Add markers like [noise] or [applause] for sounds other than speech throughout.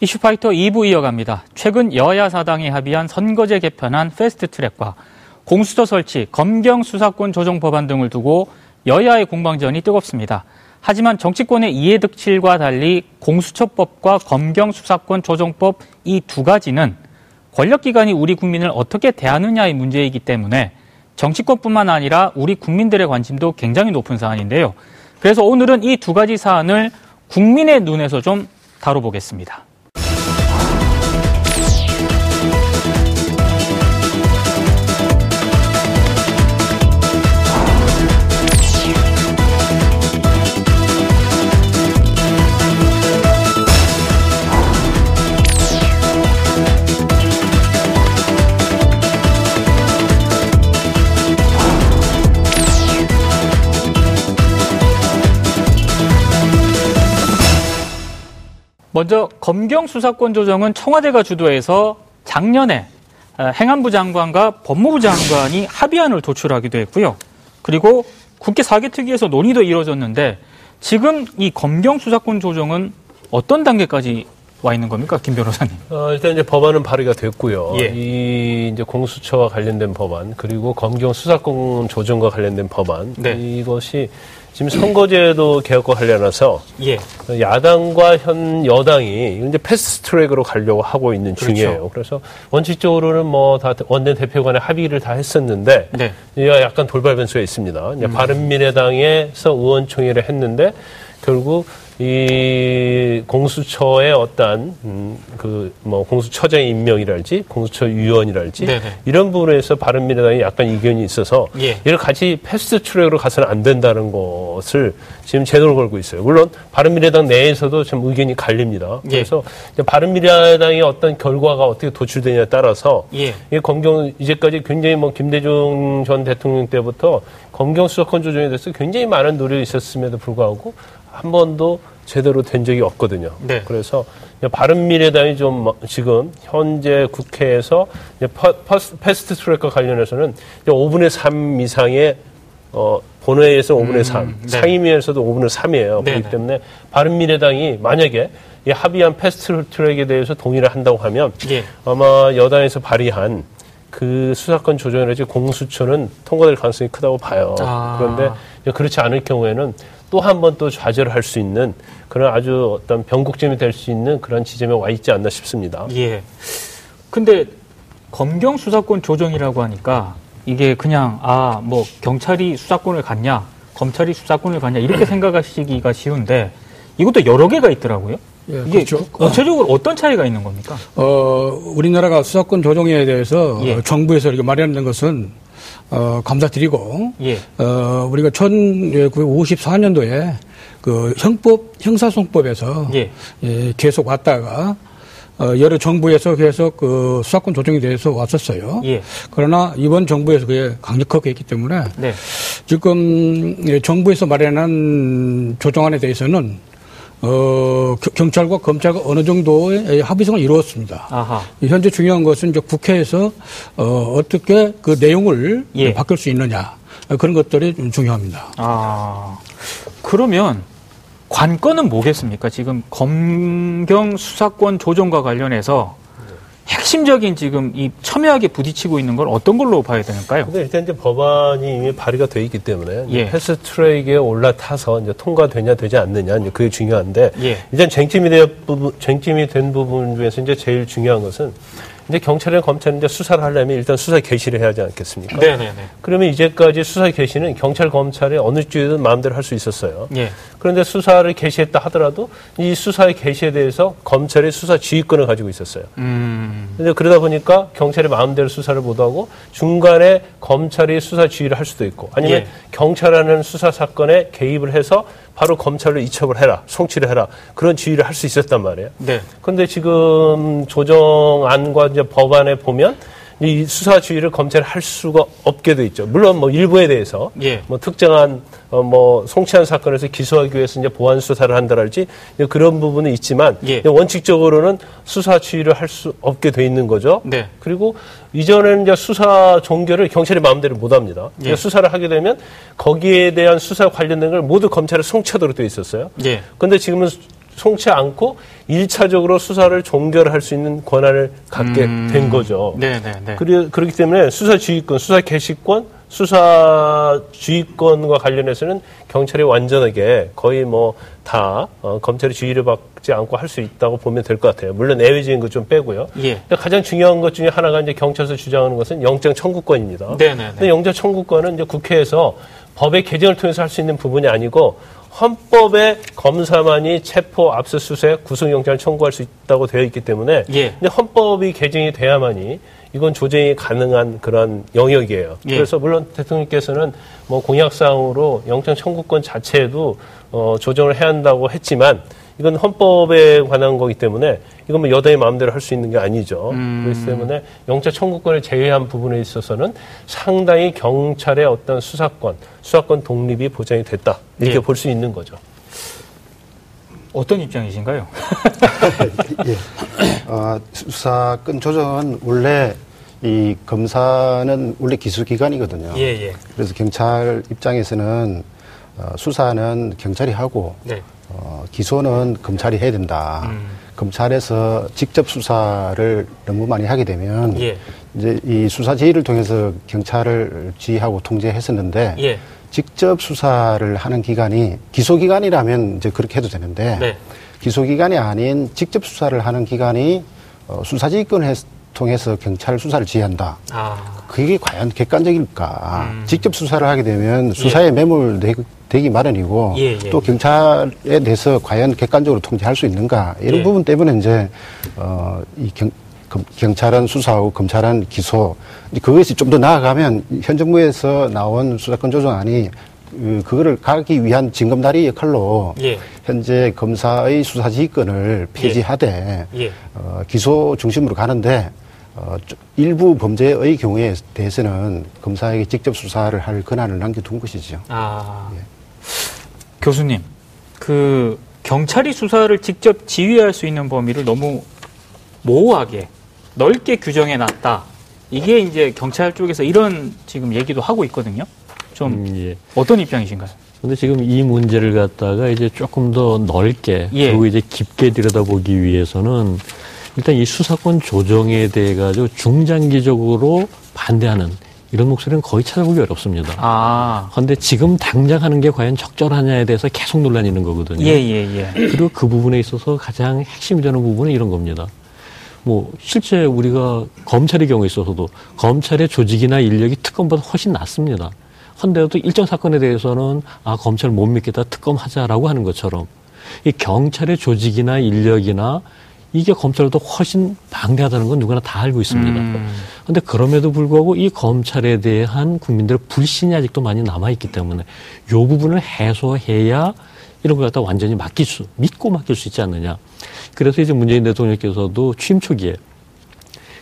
이슈파이터 2부 이어갑니다. 최근 여야 사당이 합의한 선거제 개편안 패스트트랙과 공수처 설치, 검경 수사권 조정 법안 등을 두고 여야의 공방전이 뜨겁습니다. 하지만 정치권의 이해득실과 달리 공수처법과 검경 수사권 조정법 이 두 가지는 권력기관이 우리 국민을 어떻게 대하느냐의 문제이기 때문에 정치권뿐만 아니라 우리 국민들의 관심도 굉장히 높은 사안인데요. 그래서 오늘은 이 두 가지 사안을 국민의 눈에서 좀 다뤄보겠습니다. 먼저 검경 수사권 조정은 청와대가 주도해서 작년에 어, 행안부 장관과 법무부 장관이 합의안을 도출하기도 했고요. 그리고 국회 사개특위에서 논의도 이루어졌는데 지금 이 검경 수사권 조정은 어떤 단계까지 와 있는 겁니까, 김 변호사님? 어, 일단 이제 법안은 발의가 됐고요. 예. 이 이제 공수처와 관련된 법안 그리고 검경 수사권 조정과 관련된 법안 네. 이것이 지금 선거제도 개혁과 관련해서 예. 야당과 현 여당이 이제 패스트 트랙으로 가려고 하고 있는 그렇죠. 중이에요. 그래서 원칙적으로는 뭐 다 원내 대표 간에 합의를 다 했었는데 네. 약간 돌발 변수가 있습니다. 이제 바른미래당에서 의원총회를 했는데 결국 이 공수처의 어떤 음, 그뭐 공수처장의 임명이랄지 공수처 위원이랄지 네네. 이런 부분에서 바른미래당이 약간 이견이 있어서 예. 이를 같이 패스트 트랙으로 가서는 안 된다는 것을 지금 제도를 걸고 있어요. 물론 바른미래당 내에서도 좀 의견이 갈립니다. 예. 그래서 바른미래당의 어떤 결과가 어떻게 도출되냐에 따라서 예. 이 검경 이제까지 굉장히 뭐 김대중 전 대통령 때부터 검경 수사권 조정에 대해서 굉장히 많은 노력이 있었음에도 불구하고 한 번도 제대로 된 적이 없거든요. 네. 그래서 바른미래당이 좀 뭐- 지금 현재 국회에서 패스트 트랙과 관련해서는 이제 5분의 3 이상의 어, 본회의에서 5분의 3, 네. 상임위에서도 5분의 3이에요. 네, 그렇기 네. 때문에 바른미래당이 만약에 이 합의한 패스트 트랙에 대해서 동의를 한다고 하면 예. 아마 여당에서 발의한 그 수사권 조정이라든지 공수처는 통과될 가능성이 크다고 봐요. 아. 그런데 그렇지 않을 경우에는 또 한 번 또 좌절을 할 수 있는 그런 아주 어떤 변곡점이 될 수 있는 그런 지점에 와 있지 않나 싶습니다. 예. 근데 검경 수사권 조정이라고 하니까 이게 그냥 아 뭐 경찰이 수사권을 갖냐 검찰이 수사권을 갖냐 이렇게 [clears throat] 생각하시기가 쉬운데 이것도 여러 개가 있더라고요. 예, 이게 그렇죠. 구체적으로 어떤 차이가 있는 겁니까? 어, 우리나라가 수사권 조정에 대해서 예. 정부에서 이렇게 마련된 것은 어, 감사드리고 예. 어, 우리가 1954년도에 그 형법 형사소송법에서 예. 예, 계속 왔다가 어, 여러 정부에서 계속 그 수사권 조정에 대해서 왔었어요. 예. 그러나 이번 정부에서 그게 강력하게 했기 때문에 네. 지금 예, 정부에서 마련한 조정안에 대해서는 어, 겨- 경찰과 검찰과 어느 정도의 합의성을 이루었습니다. 아하. 현재 중요한 것은 이제 국회에서 어, 어떻게 그 내용을 예. 바꿀 수 있느냐 어, 그런 것들이 좀 중요합니다. 아. 그러면 관건은 뭐겠습니까? 지금 검경 수사권 조정과 관련해서 핵심적인 지금 이 첨예하게 부딪히고 있는 걸 어떤 걸로 봐야 될까요? 근데 일단 이제 법안이 이미 발의가 돼 있기 때문에 예. 패스트 트랙에 올라타서 이제 통과되냐 되지 않느냐 이제 그게 중요한데 예. 일단 쟁점이 된 부분 쟁점이 된 부분 중에서 이제 제일 중요한 것은 이제 경찰이나 검찰은 이제 수사를 하려면 일단 수사 개시를 해야 하지 않겠습니까? 네네네. 그러면 이제까지 수사 개시는 경찰 검찰이 어느 쪽이든 마음대로 할 수 있었어요. 예. 그런데 수사를 개시했다 하더라도 이 수사의 개시에 대해서 검찰이 수사 지휘권을 가지고 있었어요. 음. 근데 그러다 보니까 경찰이 마음대로 수사를 못하고 중간에 검찰이 수사 지휘를 할 수도 있고 아니면 예. 경찰하는 수사 사건에 개입을 해서 바로 검찰로 이첩을 해라, 송치를 해라 그런 지휘를 할 수 있었단 말이에요. 네. 근데 지금 조정안과 이제 법안에 보면 이 수사 지휘를 검찰이 할 수가 없게 돼 있죠. 물론 뭐 일부에 대해서 예. 뭐 특정한 어 뭐 송치한 사건에서 기소하기 위해서 이제 보안 수사를 한다랄지 그런 부분은 있지만 예. 원칙적으로는 수사 지휘를 할 수 없게 돼 있는 거죠. 네. 그리고 이전에는 이제 수사 종결을 경찰이 마음대로 못 합니다. 예. 수사를 하게 되면 거기에 대한 수사 관련된 걸 모두 검찰에 송치하도록 돼 있었어요. 예. 근데 지금은 수- 송치 않고 일차적으로 수사를 종결할 수 있는 권한을 갖게 음. 된 거죠. 네, 네, 네. 그리, 그렇기 때문에 수사 지휘권, 수사 개시권, 수사 지휘권과 관련해서는 경찰이 완전하게 거의 뭐다 어, 검찰의 지휘를 받지 않고 할 수 있다고 보면 될 것 같아요. 물론 예외적인 것 좀 빼고요. 예. 근데 가장 중요한 것 중에 하나가 이제 경찰에서 주장하는 것은 영장 청구권입니다. 네, 네, 네. 근데 영장 청구권은 이제 국회에서 법의 개정을 통해서 할 수 있는 부분이 아니고 헌법에 검사만이 체포, 압수수색, 구속영장을 청구할 수 있다고 되어 있기 때문에 예. 근데 헌법이 개정이 돼야만이 이건 조정이 가능한 그런 영역이에요. 예. 그래서 물론 대통령께서는 뭐 공약사항으로 영장 청구권 자체도 어, 조정을 해야 한다고 했지만 이건 헌법에 관한 거기 때문에 이건 뭐 여당의 마음대로 할 수 있는 게 아니죠. 음. 그렇기 때문에 영장 청구권을 제외한 부분에 있어서는 상당히 경찰의 어떤 수사권, 수사권 독립이 보장이 됐다 이렇게 예. 볼수 있는 거죠. 어떤 입장이신가요? [laughs] 예. 어, 수사권 조정은 원래 이 검사는 원래 기수기관이거든요. 예, 예. 그래서 경찰 입장에서는 어, 수사는 경찰이 하고 네. 어, 기소는 검찰이 해야 된다. 음. 검찰에서 직접 수사를 너무 많이 하게 되면 예. 이제 이 수사 지휘를 통해서 경찰을 지휘하고 통제했었는데 예. 직접 수사를 하는 기관이 기소 기관이라면 이제 그렇게 해도 되는데 네. 기소 기관이 아닌 직접 수사를 하는 기관이 어, 수사지휘권을 해- 통해서 경찰 수사를 지휘한다. 아. 그게 과연 객관적일까? 음. 직접 수사를 하게 되면 수사에 매몰되기 마련이고 예, 예, 또 예. 경찰에 대해서 과연 객관적으로 통제할 수 있는가 이런 예. 부분 때문에 이제 어, 이 경, 검- 경찰은 수사하고 검찰은 기소 그것이 좀 더 나아가면 현 정부에서 나온 수사권 조정안이 그, 그거를 가기 위한 징검다리 역할로 예. 현재 검사의 수사지휘권을 폐지하되 예. 어, 기소 중심으로 가는데 어, 좀 일부 범죄의 경우에 대해서는 검사에게 직접 수사를 할 권한을 남겨둔 것이죠. 아. 교수님, 그 경찰이 수사를 직접 지휘할 수 있는 범위를 너무 모호하게 넓게 규정해 놨다. 이게 이제 경찰 쪽에서 이런 지금 얘기도 하고 있거든요. 좀 음, 예. 어떤 입장이신가요? 근데 지금 이 문제를 갖다가 이제 조금 더 넓게 예. 그리고 이제 깊게 들여다보기 위해서는 일단 이 수사권 조정에 대해 가지고 중장기적으로 반대하는 이런 목소리는 거의 찾아보기 어렵습니다. 아. 그런데 지금 당장 하는 게 과연 적절하냐에 대해서 계속 논란이 있는 거거든요. 예, 예, 예. 그리고 그 부분에 있어서 가장 핵심이 되는 부분은 이런 겁니다. 뭐 실제 우리가 검찰의 경우에 있어서도 검찰의 조직이나 인력이 특검보다 훨씬 낫습니다. 헌데도 일정 사건에 대해서는 아 검찰 못 믿겠다 특검하자라고 하는 것처럼 이 경찰의 조직이나 인력이나 이게 검찰보다 훨씬 방대하다는 건 누구나 다 알고 있습니다. 음. 근데 그럼에도 불구하고 이 검찰에 대한 국민들의 불신이 아직도 많이 남아있기 때문에 요 부분을 해소해야 이런 걸 갖다 완전히 맡길 수, 믿고 맡길 수 있지 않느냐. 그래서 이제 문재인 대통령께서도 취임 초기에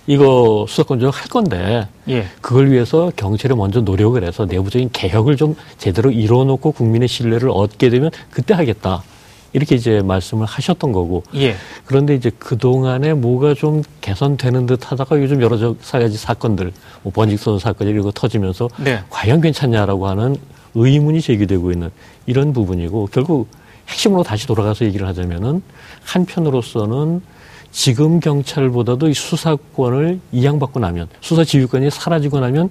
이거 수사권 조정 할 건데 예. 그걸 위해서 경찰이 먼저 노력을 해서 내부적인 개혁을 좀 제대로 이뤄놓고 국민의 신뢰를 얻게 되면 그때 하겠다. 이렇게 이제 말씀을 하셨던 거고. 예. 그런데 이제 그동안에 뭐가 좀 개선되는 듯 하다가 요즘 여러 저 가지 사건들, 뭐 번직선 사건 이런 거 터지면서 네. 과연 괜찮냐라고 하는 의문이 제기되고 있는 이런 부분이고 결국 핵심으로 다시 돌아가서 얘기를 하자면은 한편으로서는 지금 경찰보다도 이 수사권을 이양받고 나면 수사 지휘권이 사라지고 나면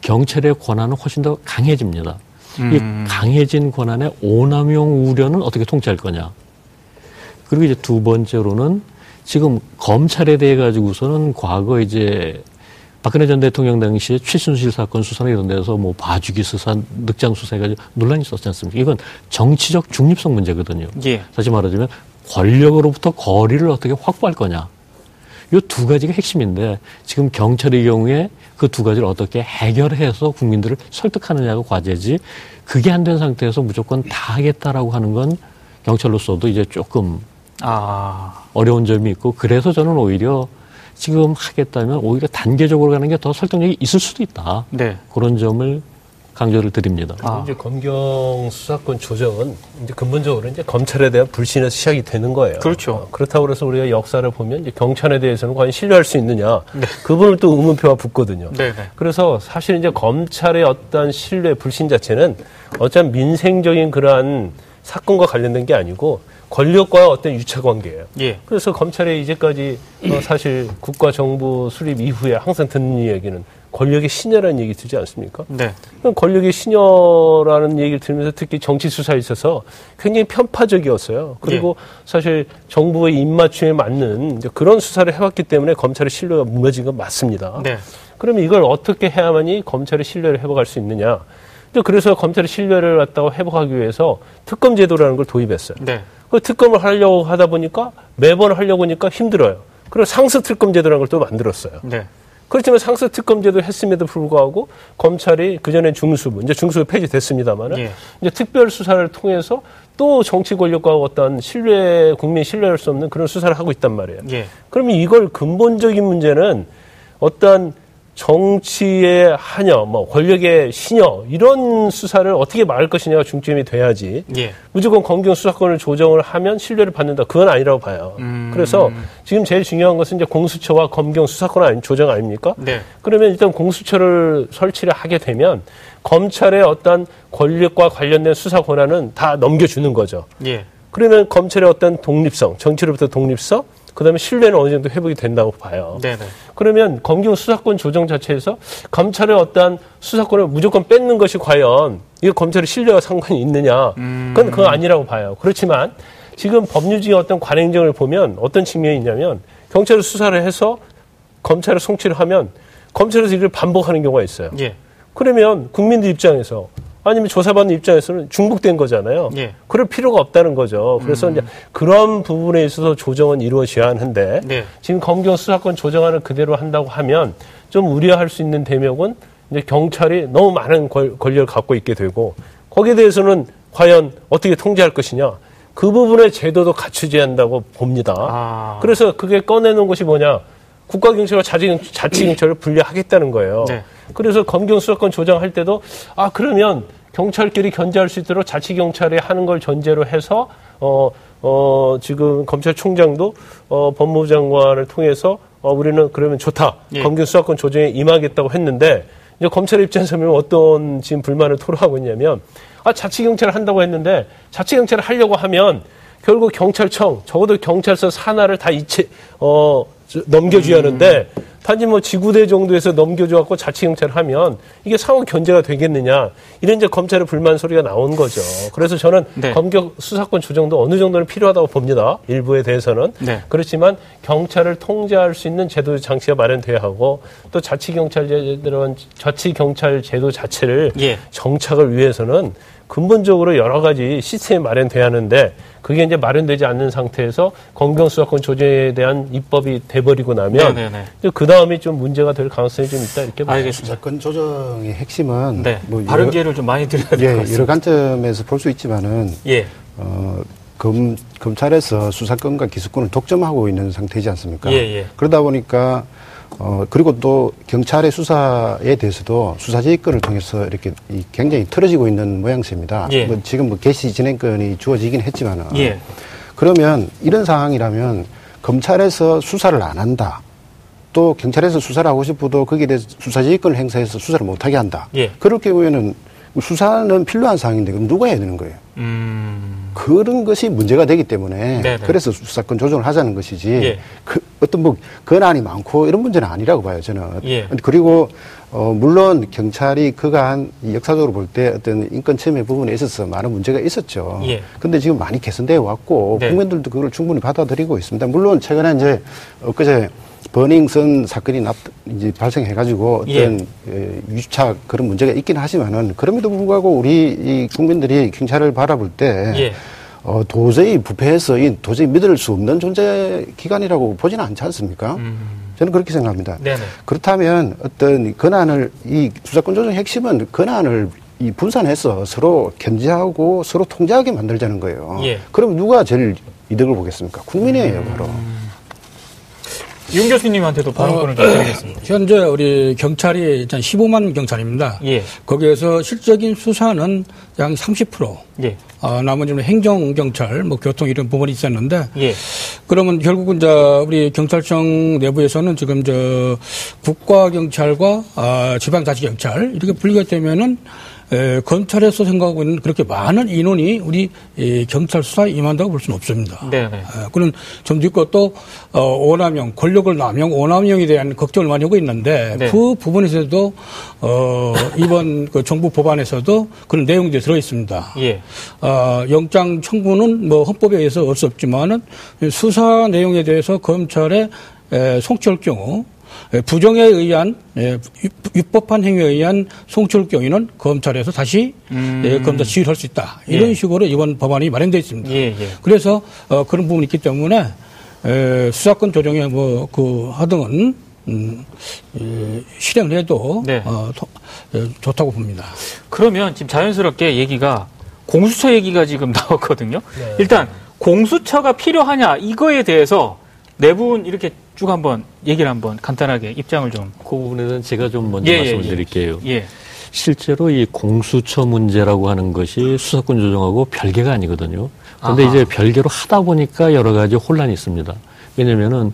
경찰의 권한은 훨씬 더 강해집니다. 음. 이 강해진 권한의 오남용 우려는 어떻게 통제할 거냐. 그리고 이제 두 번째로는 지금 검찰에 대해 가지고서는 과거 이제 박근혜 전 대통령 당시에 최순실 사건 수사나 이런 데서 뭐 봐주기 수사, 늑장 수사 해가지고 논란이 있었지 않습니까? 이건 정치적 중립성 문제거든요. 예. 다시 말하자면 권력으로부터 거리를 어떻게 확보할 거냐. 이 두 가지가 핵심인데 지금 경찰의 경우에 그 두 가지를 어떻게 해결해서 국민들을 설득하느냐가 과제지 그게 안 된 상태에서 무조건 다 하겠다라고 하는 건 경찰로서도 이제 조금 아. 어려운 점이 있고 그래서 저는 오히려 지금 하겠다면 오히려 단계적으로 가는 게 더 설득력이 있을 수도 있다. 네. 그런 점을 강조를 드립니다. 아. 이제 검경 수사권 조정은 이제 근본적으로 이제 검찰에 대한 불신에서 시작이 되는 거예요. 그렇죠. 어, 그렇다고 해서 우리가 역사를 보면 이제 경찰에 대해서는 과연 신뢰할 수 있느냐 그 부분을 또 의문표가 붙거든요. 네, 네. 그래서 사실 이제 검찰의 어떤 신뢰 불신 자체는 어쩌면 민생적인 그러한 사건과 관련된 게 아니고 권력과의 어떤 유착 관계예요. 예. 그래서 검찰에 이제까지 어, 사실 국가 정부 수립 이후에 항상 듣는 이야기는 권력의 신여라는 얘기 듣지 않습니까? 네. 권력의 신여라는 얘기를 들으면서 특히 정치 수사에 있어서 굉장히 편파적이었어요. 그리고 사실 정부의 입맞춤에 맞는 그런 수사를 해왔기 때문에 검찰의 신뢰가 무너진 건 맞습니다. 네. 그러면 이걸 어떻게 해야만이 검찰의 신뢰를 회복할 수 있느냐? 그래서 검찰의 신뢰를 갖다가 회복하기 위해서 특검 제도라는 걸 도입했어요. 네. 그 특검을 하려고 하다 보니까 매번 하려고 하니까 힘들어요. 그래서 상습 특검 제도라는 걸 또 만들었어요. 네. 그렇지만 상습 특검 제도 했음에도 불구하고 검찰이 그전에 중수부, 이제 중수부 폐지됐습니다만 예. 이제 특별 수사를 통해서 또 정치 권력과 어떤 신뢰, 국민 신뢰할 수 없는 그런 수사를 하고 있단 말이에요. 예. 그러면 이걸 근본적인 문제는 어떠한 정치의 한여, 뭐 권력의 신여 이런 수사를 어떻게 막을 것이냐가 중점이 돼야지. 예. 무조건 검경 수사권을 조정을 하면 신뢰를 받는다. 그건 아니라고 봐요. 음. 그래서 지금 제일 중요한 것은 이제 공수처와 검경 수사권 아니, 조정 아닙니까? 네. 그러면 일단 공수처를 설치를 하게 되면 검찰의 어떤 권력과 관련된 수사 권한은 다 넘겨주는 거죠. 예. 그러면 검찰의 어떤 독립성, 정치로부터 독립성, 그다음에 신뢰는 어느 정도 회복이 된다고 봐요. 네, 네. 그러면 검경 수사권 조정 자체에서 검찰의 어떠한 수사권을 무조건 뺏는 것이 과연 이게 검찰의 신뢰와 상관이 있느냐? 그건 그건 아니라고 봐요. 그렇지만 지금 법률적인 어떤 관행정을 보면 어떤 측면이 있냐면 경찰을 수사를 해서 검찰을 송치를 하면 검찰에서 이걸 반복하는 경우가 있어요. 예. 그러면 국민들 입장에서 아니면 조사받는 입장에서는 중복된 거잖아요. 예. 그럴 필요가 없다는 거죠. 그래서 이제 그런 부분에 있어서 조정은 이루어져야 하는데 네. 지금 검경 수사권 조정안을 그대로 한다고 하면 좀 우려할 수 있는 대목은 이제 경찰이 너무 많은 권, 권력을 갖고 있게 되고 거기에 대해서는 과연 어떻게 통제할 것이냐 그 부분의 제도도 갖추지 한다고 봅니다. 아. 그래서 그게 꺼내놓은 것이 뭐냐 국가경찰과 자치- 자치경찰을 분리하겠다는 거예요. 네. 그래서 검경 수사권 조정할 때도 아 그러면 경찰끼리 견제할 수 있도록 자치경찰이 하는 걸 전제로 해서 어, 어, 지금 검찰총장도 어, 법무부 장관을 통해서 어, 우리는 그러면 좋다. 예. 검경 수사권 조정에 임하겠다고 했는데 이제 검찰의 입장에서 보면 어떤 지금 불만을 토로하고 있냐면 아 자치경찰을 한다고 했는데 자치경찰을 하려고 하면 결국 경찰청 적어도 경찰서 산하를 다 이체 어 저- 넘겨줘야 하는데 단지 뭐 지구대 정도에서 넘겨줘갖고 자치경찰을 하면 이게 상호 견제가 되겠느냐 이런 이제 검찰의 불만 소리가 나온 거죠. 그래서 저는 네. 검경 수사권 조정도 어느 정도는 필요하다고 봅니다. 일부에 대해서는 네. 그렇지만 경찰을 통제할 수 있는 제도 장치가 마련돼야 하고 또 자치경찰 제도는 자치경찰 제도 자체를 예. 정착을 위해서는 근본적으로 여러 가지 시스템이 마련돼야 하는데 그게 이제 마련되지 않는 상태에서 검경 수사권 조정에 대한 입법이 돼버리고 나면 네네네. 그 다음에 좀 문제가 될 가능성이 좀 있다 이렇게 봐요. 알겠습니다. 사건 조정의 핵심은 네. 뭐 여러, 기회를 좀 많이 드려야 될것 예, 같습니다. 여러 관점에서 볼 수 있지만은 예. 어, 검, 검찰에서 수사권과 기소권을 독점하고 있는 상태이지 않습니까? 예, 예. 그러다 보니까 어, 그리고 또 경찰의 수사에 대해서도 수사지휘권을 통해서 이렇게 이 굉장히 틀어지고 있는 모양새입니다. 예. 뭐 지금 뭐 개시 진행권이 주어지긴 했지만은 예. 그러면 이런 상황이라면 검찰에서 수사를 안 한다. 또 경찰에서 수사를 하고 싶어도 거기에 대해서 수사지휘권을 행사해서 수사를 못하게 한다. 예. 그럴 경우에는 수사는 필요한 상황인데 그럼 누가 해야 되는 거예요? 음. 그런 것이 문제가 되기 때문에 네네. 그래서 수사권 조정을 하자는 것이지 예. 그 어떤 뭐 권한이 많고 이런 문제는 아니라고 봐요 저는 예. 그리고 어 물론 경찰이 그간 이 역사적으로 볼 때 어떤 인권 침해 부분에 있어서 많은 문제가 있었죠. 예. 근데 지금 많이 개선되어 왔고 네. 국민들도 그걸 충분히 받아들이고 있습니다. 물론 최근에 이제 엊그제 버닝썬 사건이 납, 이제 발생해가지고 어떤 예. 예, 유착 그런 문제가 있긴 하지만은 그럼에도 불구하고 우리 이 국민들이 경찰을 바라볼 때 예. 어, 도저히 부패해서 이 도저히 믿을 수 없는 존재 기관이라고 보지는 않지 않습니까? 저는 그렇게 생각합니다. 음. 네네. 그렇다면 어떤 권한을 이 수사권 조정 핵심은 권한을 이 분산해서 서로 견제하고 서로 통제하게 만들자는 거예요. 예. 그럼 누가 제일 이득을 보겠습니까? 국민이에요, 바로. 윤 교수님한테도 발언권을 좀 드리겠습니다. [clears throat] 현재 우리 경찰이 일단 15만 경찰입니다. 예. 거기에서 실적인 수사는 약 30%. 예. 어, 나머지는 행정 경찰, 뭐 교통 이런 부분이 있었는데, 예. 그러면 결국은 이제 우리 경찰청 내부에서는 지금 저 국가 경찰과 아, 지방 자치 경찰 이렇게 분리가 되면은 에, 검찰에서 생각하고 있는 그렇게 많은 인원이 우리 이 경찰 수사에 임한다고 볼 수는 없습니다. 네, 그는 좀 있고 또 어, 오남용, 권력을 남용, 오남용에 대한 걱정을 많이 하고 있는데 네. 그 부분에서도 어, 이번 그 정부 법안에서도 그런 내용들이 들어 있습니다. 예. 어, 영장 청구는 뭐 헌법에 의해서 할수 없지만은 수사 내용에 대해서 검찰에 에, 송치할 경우 에, 부정에 의한 유법한 행위에 의한 송치할 경우에는 검찰에서 다시 에, 검찰 지휘를 할수 있다. 이런 음. 예. 식으로 이번 법안이 마련되어 있습니다. 예, 예. 그래서 어, 그런 부분이 있기 때문에 에, 수사권 조정에 뭐그 하등은 음, 에, 실행해도 네. 어, 좋다고 봅니다. 그러면 지금 자연스럽게 얘기가 공수처 얘기가 지금 [laughs] 나왔거든요. 네. 일단 공수처가 필요하냐 이거에 대해서 네분 이렇게 쭉 한번 얘기를 한번 간단하게 입장을 좀. 그 부분에는 제가 좀 먼저 예, 예, 말씀을 예. 드릴게요. 예. 실제로 이 공수처 문제라고 하는 것이 수사권 조정하고 별개가 아니거든요. 그런데 아하. 이제 별개로 하다 보니까 여러 가지 혼란이 있습니다. 왜냐면은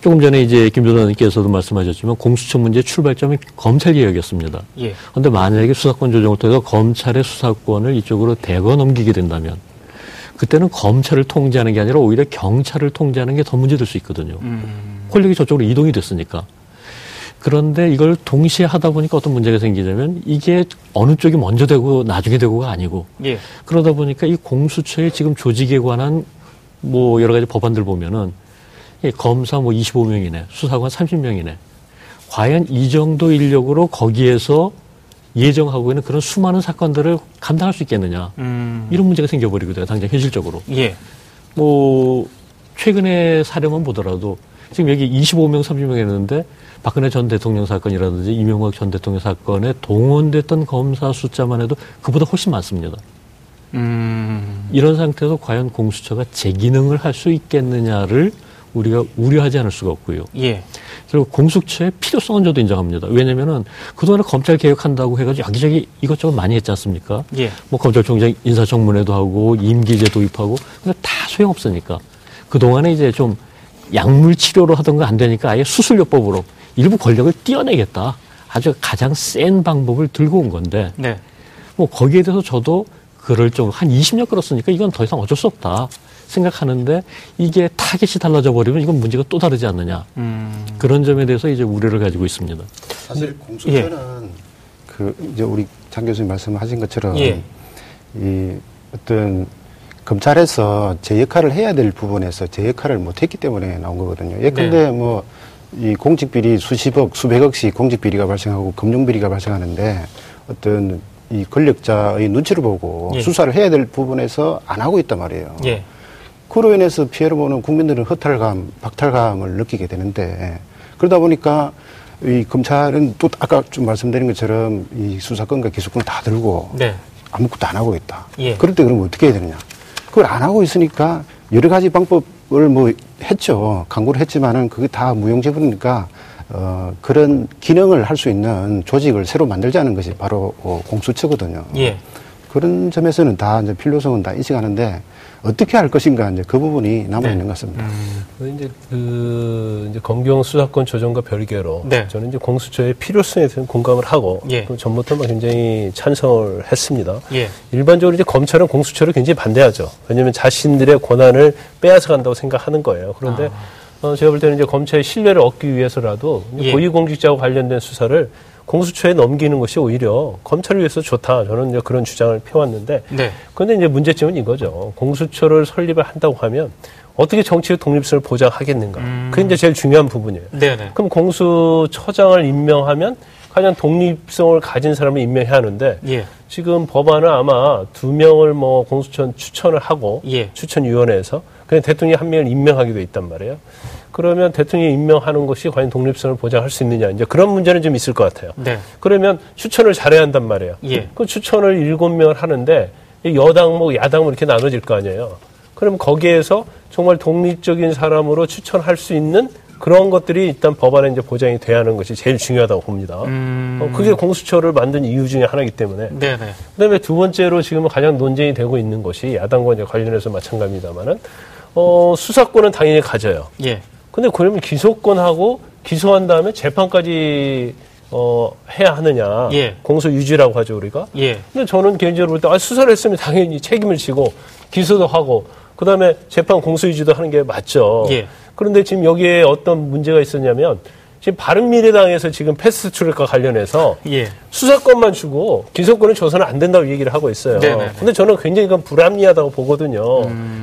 조금 전에 이제 김 조사님께서도 말씀하셨지만 공수처 문제 출발점이 검찰 개혁이었습니다. 예. 그런데 만약에 수사권 조정을 통해서 검찰의 수사권을 이쪽으로 대거 넘기게 된다면 그때는 검찰을 통제하는 게 아니라 오히려 경찰을 통제하는 게 더 문제될 수 있거든요. 음. 권력이 저쪽으로 이동이 됐으니까. 그런데 이걸 동시에 하다 보니까 어떤 문제가 생기냐면 이게 어느 쪽이 먼저 되고 나중에 되고가 아니고 예. 그러다 보니까 이 공수처의 지금 조직에 관한 뭐 여러 가지 법안들 보면은 이 검사 뭐 25명이네, 수사관 30명이네. 과연 이 정도 인력으로 거기에서 예정하고 있는 그런 수많은 사건들을 감당할 수 있겠느냐. 음. 이런 문제가 생겨버리거든요, 당장 현실적으로. 예. 뭐 최근의 사례만 보더라도 지금 여기 25명, 30명 했는데 박근혜 전 대통령 사건이라든지 이명박 전 대통령 사건에 동원됐던 검사 숫자만 해도 그보다 훨씬 많습니다. 음. 이런 상태에서 과연 공수처가 제 기능을 할 수 있겠느냐를 우리가 우려하지 않을 수가 없고요. 예. 그리고 공수처의 필요성은 저도 인정합니다. 왜냐면은 그동안에 검찰 개혁한다고 해가지고 여기저기 이것저것 많이 했지 않습니까? 예. 뭐 검찰총장 인사청문회도 하고 임기제 도입하고 근데 다 소용없으니까 그동안에 이제 좀 약물 치료로 하던 거안 되니까 아예 수술요법으로 일부 권력을 띄어내겠다. 아주 가장 센 방법을 들고 온 건데 네. 뭐 거기에 대해서 저도 그럴 정도 한 20년 끌었으니까 이건 더 이상 어쩔 수 없다 생각하는데 이게 타겟이 달라져 버리면 이건 문제가 또 다르지 않느냐 음. 그런 점에 대해서 이제 우려를 가지고 있습니다. 사실 공수처는 그 이제 우리 장 교수님 말씀하신 것처럼 예. 이 어떤 검찰에서 제 역할을 해야 될 부분에서 제 역할을 못했기 때문에 나온 거거든요. 예컨대 네. 뭐이 공직 비리 수십억, 수백억씩 공직 비리가 발생하고 금융 비리가 발생하는데 어떤 이 권력자의 눈치를 보고 예. 수사를 해야 될 부분에서 안 하고 있단 말이에요. 예. 그로 인해서 피해를 보는 국민들은 허탈감, 박탈감을 느끼게 되는데 그러다 보니까 이 검찰은 또 아까 좀 말씀드린 것처럼 이 수사권과 기소권을 다 들고 네. 아무것도 안 하고 있다. 예. 그럴 때 그러면 어떻게 해야 되느냐? 그걸 안 하고 있으니까 여러 가지 방법을 뭐 했죠. 강구를 했지만은 그게 다 무용지물이니까 어, 그런 기능을 할 수 있는 조직을 새로 만들자는 것이 바로 어, 공수처거든요. 예. 그런 점에서는 다 이제 필요성은 다 인식하는데 어떻게 할 것인가 이제 그 부분이 남아 네. 있는 것 같습니다. 그 이제 그 이제 검경 수사권 조정과 별개로 네. 저는 이제 공수처의 필요성에 대해서 공감을 하고 예. 또 전부터 막 굉장히 찬성을 했습니다. 예. 일반적으로 이제 검찰은 공수처를 굉장히 반대하죠. 왜냐하면 자신들의 권한을 빼앗아 간다고 생각하는 거예요. 그런데 어, 제가 볼 때는 이제 검찰의 신뢰를 얻기 위해서라도 아. 예. 고위공직자와 관련된 수사를 공수처에 넘기는 것이 오히려 검찰을 위해서 좋다. 저는 이제 그런 주장을 펴왔는데 네. 그런데 이제 문제점은 이거죠. 공수처를 설립을 한다고 하면 어떻게 정치의 독립성을 보장하겠는가. 그게 이제 제일 중요한 부분이에요. 네네. 그럼 공수처장을 임명하면 가장 독립성을 가진 사람을 임명해야 하는데 예. 지금 법안은 아마 두 명을 뭐 공수처 추천을 하고 예. 추천위원회에서 그냥 대통령이 한 명을 임명하게 돼 있단 말이에요. 그러면 대통령이 임명하는 것이 과연 독립성을 보장할 수 있느냐 이제 그런 문제는 좀 있을 것 같아요. 네. 그러면 추천을 잘해야 한단 말이에요. 예. 그 추천을 일곱 명을 하는데 이 여당 뭐 야당 뭐 이렇게 나눠질 거 아니에요. 그럼 거기에서 정말 독립적인 사람으로 추천할 수 있는 그런 것들이 일단 법안에 이제 보장이 돼야 하는 것이 제일 중요하다고 봅니다. 음. 어, 그게 공수처를 만든 이유 중에 하나이기 때문에. 네네. 그다음에 두 번째로 지금 가장 논쟁이 되고 있는 것이 야당과 이제 관련해서 마찬가지입니다만은 어, 수사권은 당연히 가져요. 예. 근데 그러면 기소권하고 기소한 다음에 재판까지 어, 해야 하느냐. 예. 공소 유지라고 하죠, 우리가. 예. 근데 저는 개인적으로 볼 때, 아, 수사를 했으면 당연히 책임을 지고, 기소도 하고, 그 다음에 재판 공소 유지도 하는 게 맞죠. 예. 그런데 지금 여기에 어떤 문제가 있었냐면, 지금 바른미래당에서 지금 패스트 트랙과 관련해서 예. 수사권만 주고 기소권은 줘서는 안 된다고 얘기를 하고 있어요. 네네네. 음. 근데 저는 굉장히 이건 불합리하다고 보거든요.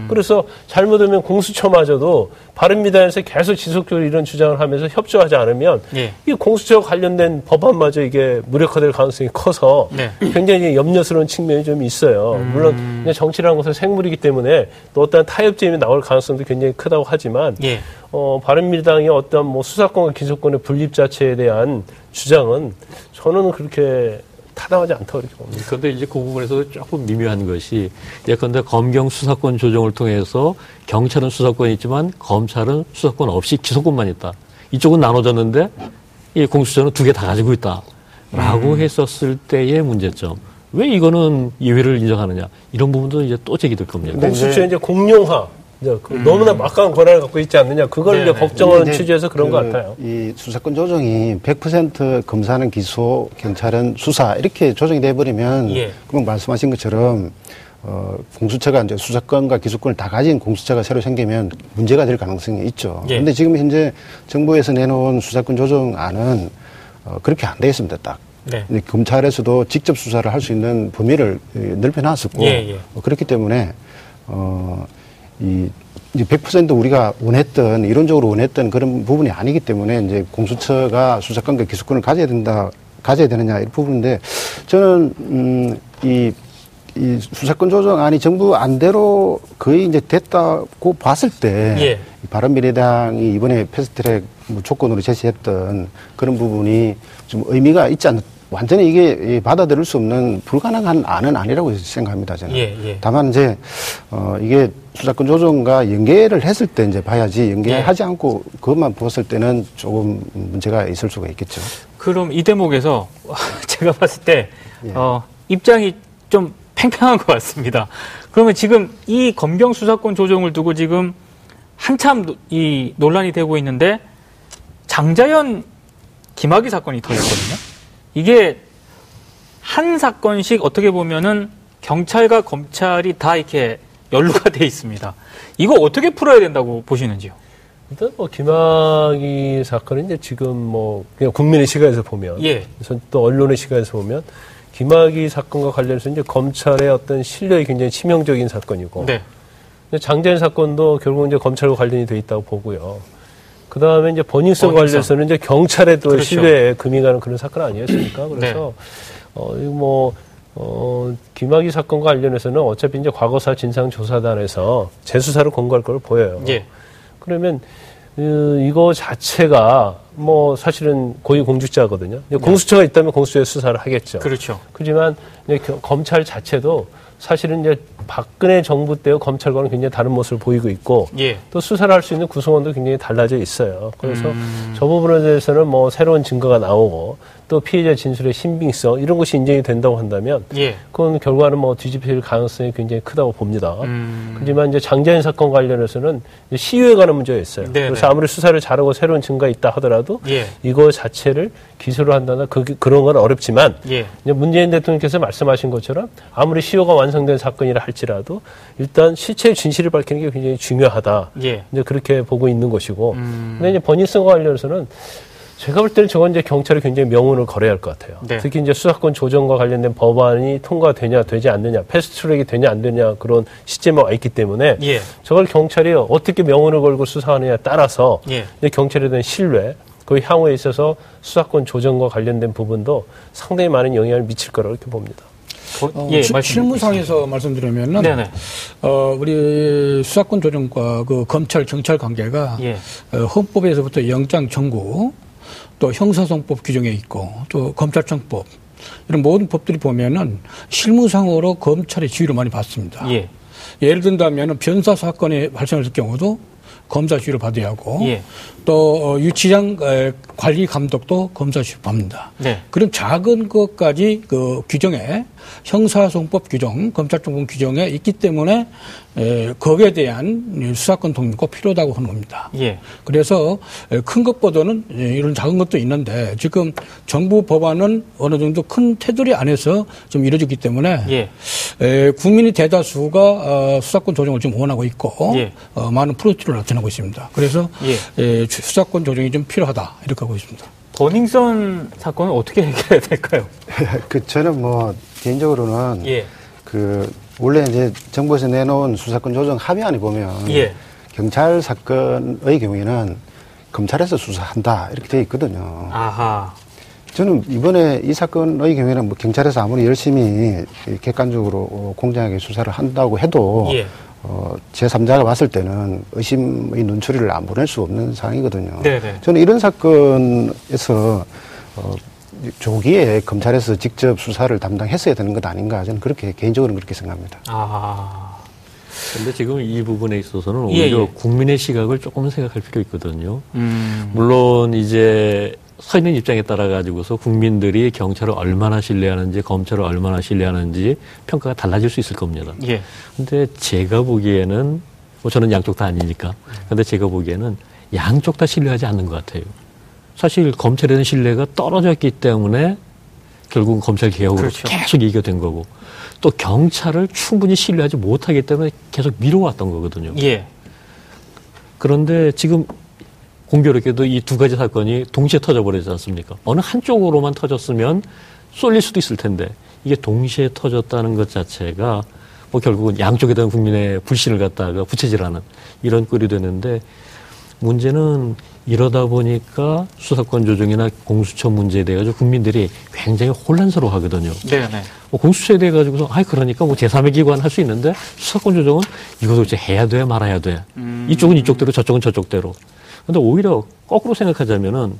그래서 잘못하면 공수처마저도 바른미래당에서 계속 지속적으로 이런 주장을 하면서 협조하지 않으면 예. 이 공수처 관련된 법안마저 이게 무력화될 가능성이 커서 네. 굉장히 염려스러운 측면이 좀 있어요. 음. 물론 정치라는 것은 생물이기 때문에 또 어떤 타협점이 나올 가능성도 굉장히 크다고 하지만 예. 어, 바른미래당의 어떤 뭐 수사권과 기소권 의 분립 자체에 대한 주장은 저는 그렇게 타당하지 않다고 이렇게 봅니다. 그런데 이제 그 부분에서 조금 미묘한 것이 예컨대 검경 수사권 조정을 통해서 경찰은 수사권이 있지만 검찰은 수사권 없이 기소권만 있다. 이쪽은 나눠졌는데 이 공수처는 두 개 다 가지고 있다 라고 했었을 때의 문제점. 왜 이거는 예외를 인정하느냐 이런 부분도 이제 또 제기될 겁니다. 근데 공수처의 이제 공룡화 이제 그 너무나 막강한 권한을 갖고 있지 않느냐 그걸 이제 음. 네네. 걱정하는 이제 취지에서 그런 것그 같아요. 이 수사권 조정이 100% 검사는 기소, 경찰은 수사 이렇게 조정이 돼버리면 예. 그럼 말씀하신 것처럼 어, 공수처가 이제 수사권과 기소권을 다 가진 공수처가 새로 생기면 문제가 될 가능성이 있죠. 예. 그런데 지금 현재 정부에서 내놓은 수사권 조정안은 어, 그렇게 안 되어 있습니다. 딱. 네. 이제 검찰에서도 직접 수사를 할 수 있는 범위를 예, 넓혀놨었고 예, 예. 어, 그렇기 때문에 어, 이 이제 100% 우리가 원했던 이론적으로 원했던 그런 부분이 아니기 때문에 이제 공수처가 수사권과 기소권을 가져야 된다 가져야 되느냐 이 부분인데 저는 음이 이 수사권 조정안이 정부 안대로 거의 이제 됐다고 봤을 때 예. 이 바른미래당이 이번에 패스트트랙 뭐 조건으로 제시했던 그런 부분이 좀 의미가 있지 않 완전히 이게 받아들일 수 없는 불가능한 안은 아니라고 생각합니다 저는. 예, 예. 다만 이제 어 이게 수사권 조정과 연계를 했을 때 이제 봐야지 연계하지 않고 그것만 보았을 때는 조금 문제가 있을 수가 있겠죠. 그럼 이 대목에서 [laughs] 제가 봤을 때 예. 어, 입장이 좀 팽팽한 것 같습니다. 그러면 지금 이 검경 수사권 조정을 두고 지금 한참 노- 이 논란이 되고 있는데 장자연 김학의 사건이 터졌거든요. 이게 한 사건씩 어떻게 보면은 경찰과 검찰이 다 이렇게 연루가 돼 있습니다. 이거 어떻게 풀어야 된다고 보시는지요? 일단 뭐 김학의 사건은 이제 지금 뭐 그냥 국민의 시각에서 보면, 예. 그래서 또 언론의 시각에서 보면 김학의 사건과 관련해서 이제 검찰의 어떤 신뢰에 굉장히 치명적인 사건이고, 네. 장자연 사건도 결국 이제 검찰과 관련이 돼 있다고 보고요. 그 다음에 이제 버닝썬. 관련해서는 이제 경찰의 또 그렇죠. 신뢰에 금이 가는 그런 사건 아니었습니까? 그래서, 네. 어, 뭐, 어, 김학의 사건과 관련해서는 어차피 이제 과거사 진상조사단에서 재수사를 권고할 걸 보여요. 예. 그러면 어, 이거 자체가 뭐 사실은 고위 공직자거든요. 근데 공수처가 있다면 공수처에 수사를 하겠죠. 그렇죠. 그렇지만 검찰 자체도 사실은 이제 박근혜 정부 때의 검찰과는 굉장히 다른 모습을 보이고 있고 예. 또 수사를 할 수 있는 구성원도 굉장히 달라져 있어요. 그래서 음. 저 부분에 대해서는 뭐 새로운 증거가 나오고 또 피해자 진술의 신빙성 이런 것이 인정이 된다고 한다면 예. 그건 결과는 뭐 뒤집힐 가능성이 굉장히 크다고 봅니다. 음. 하지만 이제 장자연 사건 관련해서는 시효에 관한 문제가 있어요. 네네. 그래서 아무리 수사를 잘하고 새로운 증거가 있다 하더라도 예. 이거 자체를 기소를 한다나 그, 그런 건 어렵지만 예. 이제 문재인 대통령께서 말씀하신 것처럼 아무리 시효가 완성된 사건이라 할지 라도 일단 실체의 진실을 밝히는 게 굉장히 중요하다. 예. 이제 그렇게 보고 있는 것이고. 음. 근데 이제 버닝썬과 관련해서는 제가 볼 때는 저건 이제 경찰이 굉장히 명운을 걸어야 할 것 같아요. 네. 특히 이제 수사권 조정과 관련된 법안이 통과되냐 되지 않느냐, 패스트트랙이 되냐 안 되냐 그런 시점에 와 있기 때문에 예. 저걸 경찰이 어떻게 명운을 걸고 수사하느냐에 따라서 예. 경찰에 대한 신뢰, 그 향후에 있어서 수사권 조정과 관련된 부분도 상당히 많은 영향을 미칠 거라고 이렇게 봅니다. 어, 시- 말씀 실무상에서 말씀드리면은 네네. 어, 우리 수사권 조정과 그 검찰 경찰 관계가 예. 어, 헌법에서부터 영장 청구 또 형사소송법 규정에 있고 또 검찰청법 이런 모든 법들이 보면은 실무상으로 검찰의 지위를 많이 받습니다. 예. 예를 든다면 변사 사건이 발생했을 경우도 검사 지휘를 받아야 하고 예. 또 어, 유치장 에, 관리 감독도 검사 지휘를 받습니다. 네. 그런 작은 것까지 그 규정에 형사소송법 규정, 검찰청법 규정에 있기 때문에 에, 거기에 대한 수사권 독립이 꼭 필요하다고 하는 겁니다. 예. 그래서 에, 큰 것보다는 에, 이런 작은 것도 있는데 지금 정부 법안은 어느 정도 큰 테두리 안에서 좀 이루어졌기 때문에 예. 에, 국민이 대다수가 어, 수사권 조정을 지금 원하고 있고 예. 어, 많은 프로젝트를 나타내고 있습니다. 그래서 예. 에, 수사권 조정이 좀 필요하다 이렇게 하고 있습니다. 버닝썬 사건은 어떻게 해결해야 될까요? [laughs] 그 저는 뭐 개인적으로는 예. 그 원래 이제 정부에서 내놓은 수사권 조정 합의안에 보면 예. 경찰 사건의 경우에는 검찰에서 수사한다 이렇게 되어 있거든요. 아하. 저는 이번에 이 사건의 경우에는 뭐 경찰에서 아무리 열심히 객관적으로 어, 공정하게 수사를 한다고 해도 예. 어, 제3자가 봤을 때는 의심의 눈초리를 안 보낼 수 없는 상황이거든요. 네네. 저는 이런 사건에서 어, 조기에 검찰에서 직접 수사를 담당했어야 되는 것 아닌가 저는 그렇게 개인적으로는 그렇게 생각합니다. 아. 근데 지금 이 부분에 있어서는 예, 오히려 예. 국민의 시각을 조금 생각할 필요 있거든요. 음. 물론 이제 서 있는 입장에 따라 가지고서 국민들이 경찰을 얼마나 신뢰하는지 검찰을 얼마나 신뢰하는지 평가가 달라질 수 있을 겁니다. 예. 근데 제가 보기에는 뭐 저는 양쪽 다 아니니까. 근데 제가 보기에는 양쪽 다 신뢰하지 않는 것 같아요. 사실 검찰에 대한 신뢰가 떨어졌기 때문에 결국은 검찰 개혁으로 그렇죠. 계속 얘기가 된 거고 또 경찰을 충분히 신뢰하지 못하기 때문에 계속 미뤄왔던 거거든요. 예. 그런데 지금 공교롭게도 이 두 가지 사건이 동시에 터져버리지 않습니까? 어느 한쪽으로만 터졌으면 쏠릴 수도 있을 텐데 이게 동시에 터졌다는 것 자체가 뭐 결국은 양쪽에 대한 국민의 불신을 갖다가 부채질하는 이런 꼴이 되는데 문제는 이러다 보니까 수사권 조정이나 공수처 문제에 대해 가지고 국민들이 굉장히 혼란스러워 하거든요. 네 네. 뭐 공수처에 대해 가지고서 아이 그러니까 뭐 제3의 기관 할 수 있는데 수사권 조정은 이거 도대체 해야 돼 말아야 돼. 이쪽은 이쪽대로 저쪽은 저쪽대로. 근데 오히려 거꾸로 생각하자면은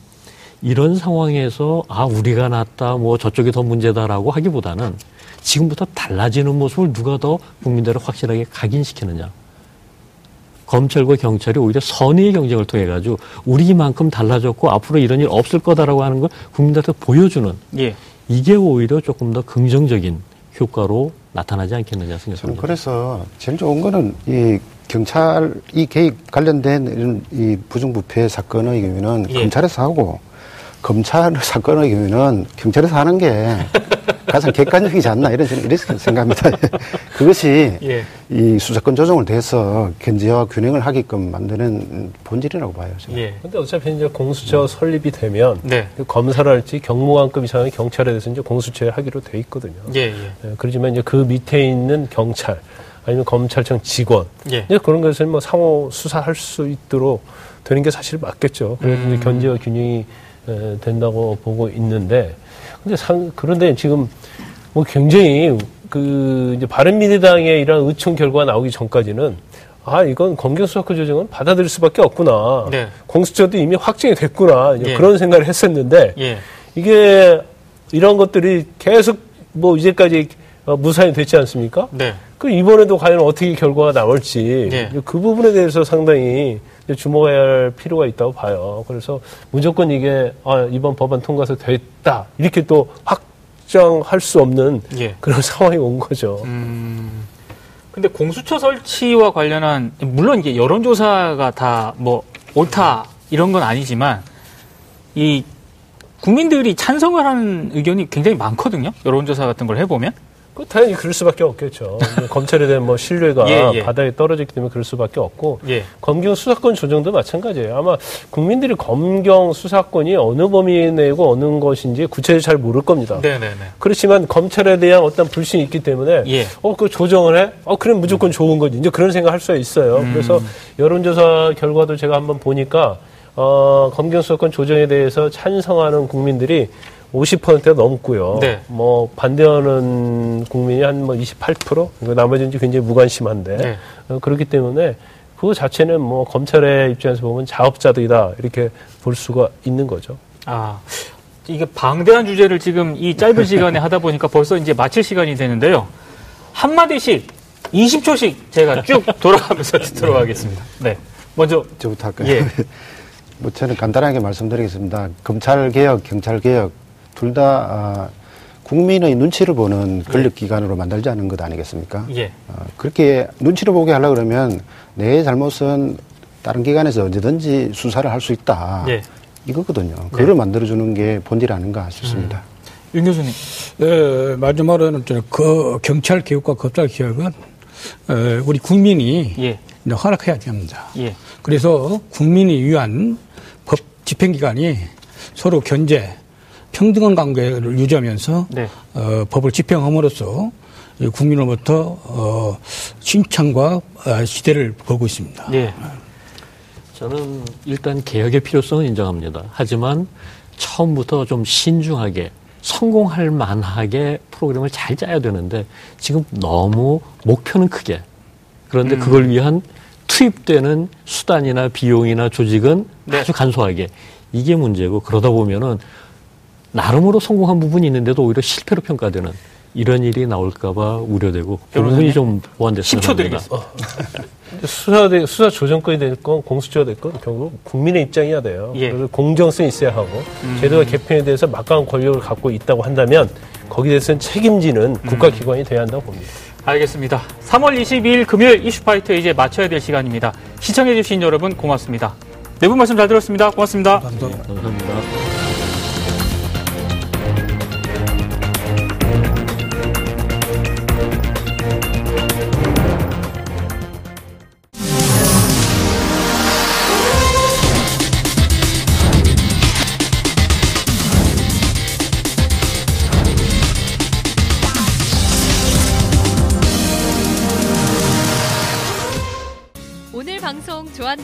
이런 상황에서 아 우리가 낫다 뭐 저쪽이 더 문제다라고 하기보다는 지금부터 달라지는 모습을 누가 더 국민들을 확실하게 각인시키느냐. 검찰과 경찰이 오히려 선의의 경쟁을 통해 가지고 우리만큼 달라졌고 앞으로 이런 일 없을 거다라고 하는 걸 국민들한테 보여주는 예. 이게 오히려 조금 더 긍정적인 효과로 나타나지 않겠느냐 저는 생각합니다. 그래서 제일 좋은 거는 이 경찰 이 개입 관련된 이런 이 부정부패 사건의 경우에는 예. 검찰에서 하고 검찰 사건의 경우에는 경찰에서 하는 게 가장 객관적이지 않나 이런 이렇게 생각합니다. [laughs] 그것이 예. 이 수사권 조정을 대해서 견제와 균형을 하게끔 만드는 본질이라고 봐요. 저는. 예. 근데 어차피 이제 공수처 설립이 되면 네. 그 검사를 할지 경무관급 이상의 경찰에 대해서 이제 공수처에 하기로 돼 있거든요. 예. 예. 예, 그렇지만 이제 그 밑에 있는 경찰 아니면 검찰청 직원 예. 이제 그런 것을 뭐 상호 수사할 수 있도록 되는 게 사실 맞겠죠. 그래서 음. 이제 견제와 균형이 에, 된다고 보고 있는데 근데 상, 그런데 지금 뭐 굉장히 그 이제 바른미래당의 이런 의총 결과가 나오기 전까지는 아 이건 검경수사권 조정은 받아들일 수밖에 없구나. 네. 공수처도 이미 확정이 됐구나. 예. 그런 생각을 했었는데 예. 이게 이런 것들이 계속 뭐 이제까지 어, 무산이 됐지 않습니까? 네. 그 이번에도 과연 어떻게 결과가 나올지 예. 그 부분에 대해서 상당히 주목해야 할 필요가 있다고 봐요. 그래서 무조건 이게 아, 이번 법안 통과해서 됐다 이렇게 또 확정할 수 없는 예. 그런 [laughs] 상황이 온 거죠. 음. 근데 공수처 설치와 관련한 물론 이게 여론조사가 다 뭐 옳다 이런 건 아니지만 이 국민들이 찬성을 하는 의견이 굉장히 많거든요. 여론조사 같은 걸 해보면. 그 당연히 그럴 수밖에 없겠죠. [laughs] 검찰에 대한 뭐 신뢰가 예, 예. 바닥에 떨어졌기 때문에 그럴 수밖에 없고 예. 검경 수사권 조정도 마찬가지예요. 아마 국민들이 검경 수사권이 어느 범위 내고 어느 것인지 구체적으로 잘 모를 겁니다. 네네네. 그렇지만 검찰에 대한 어떤 불신이 있기 때문에 예. 어, 그 조정을 해? 어, 그럼 무조건 좋은 거지. 이제 그런 생각 할 수가 있어요. 음. 그래서 여론조사 결과도 제가 한번 보니까 어, 검경 수사권 조정에 대해서 찬성하는 국민들이 50%가 넘고요. 네. 뭐 반대하는 국민이 한 뭐 28%? 그 나머지는 굉장히 무관심한데 네. 어, 그렇기 때문에 그거 자체는 뭐 검찰의 입장에서 보면 자업자득이다 이렇게 볼 수가 있는 거죠. 아, 이게 방대한 주제를 지금 이 짧은 [laughs] 시간에 하다 보니까 벌써 이제 마칠 시간이 되는데요. 한 마디씩 20초씩 제가 쭉 [laughs] 돌아가면서 듣도록 하겠습니다. 네. 먼저, 저부터 할까요? 예. [laughs] 뭐 저는 간단하게 말씀드리겠습니다. 검찰 개혁, 경찰 개혁 둘다 아, 국민의 눈치를 보는 권력기관으로 만들지 않은 것 아니겠습니까? 예. 어, 그렇게 눈치를 보게 하려 그러면 내 잘못은 다른 기관에서 언제든지 수사를 할 수 있다. 예. 이거거든요. 그걸 만들어주는 게 본질 아닌가 싶습니다. 윤 교수님. 예, 마지막으로는 그 경찰 개혁과 검찰 개혁은 어, 우리 국민이 예. 허락해야 됩니다. 예. 그래서 국민이 위한 법 집행기관이 서로 견제, 평등한 관계를 유지하면서 네. 어, 법을 집행함으로써 이 국민으로부터 어, 칭찬과 어, 시대를 보고 있습니다. 예. 저는 일단 개혁의 필요성은 인정합니다. 하지만 처음부터 좀 신중하게 성공할 만하게 프로그램을 잘 짜야 되는데 지금 너무 목표는 크게 그런데 음. 그걸 위한 투입되는 수단이나 비용이나 조직은 네. 아주 간소하게 이게 문제고 그러다 보면은 나름으로 성공한 부분이 있는데도 오히려 실패로 평가되는 이런 일이 나올까봐 우려되고 그 부분이 좀 보완됐으면 10초 합니다. 드리겠습니다. 수사 수사 조정권이 됐건 공수처가 됐건 결국 국민의 입장이야 돼요. 예. 그래서 공정성이 있어야 하고 제도가 개편에 대해서 막강한 권력을 갖고 있다고 한다면 거기에 대해서는 책임지는 국가기관이 돼야 한다고 봅니다. 알겠습니다. 3월 22일 금요일 이슈파이터 이제 마쳐야 될 시간입니다. 시청해주신 여러분 고맙습니다. 네분 말씀 잘 들었습니다. 고맙습니다. 감사합니다. 감사합니다.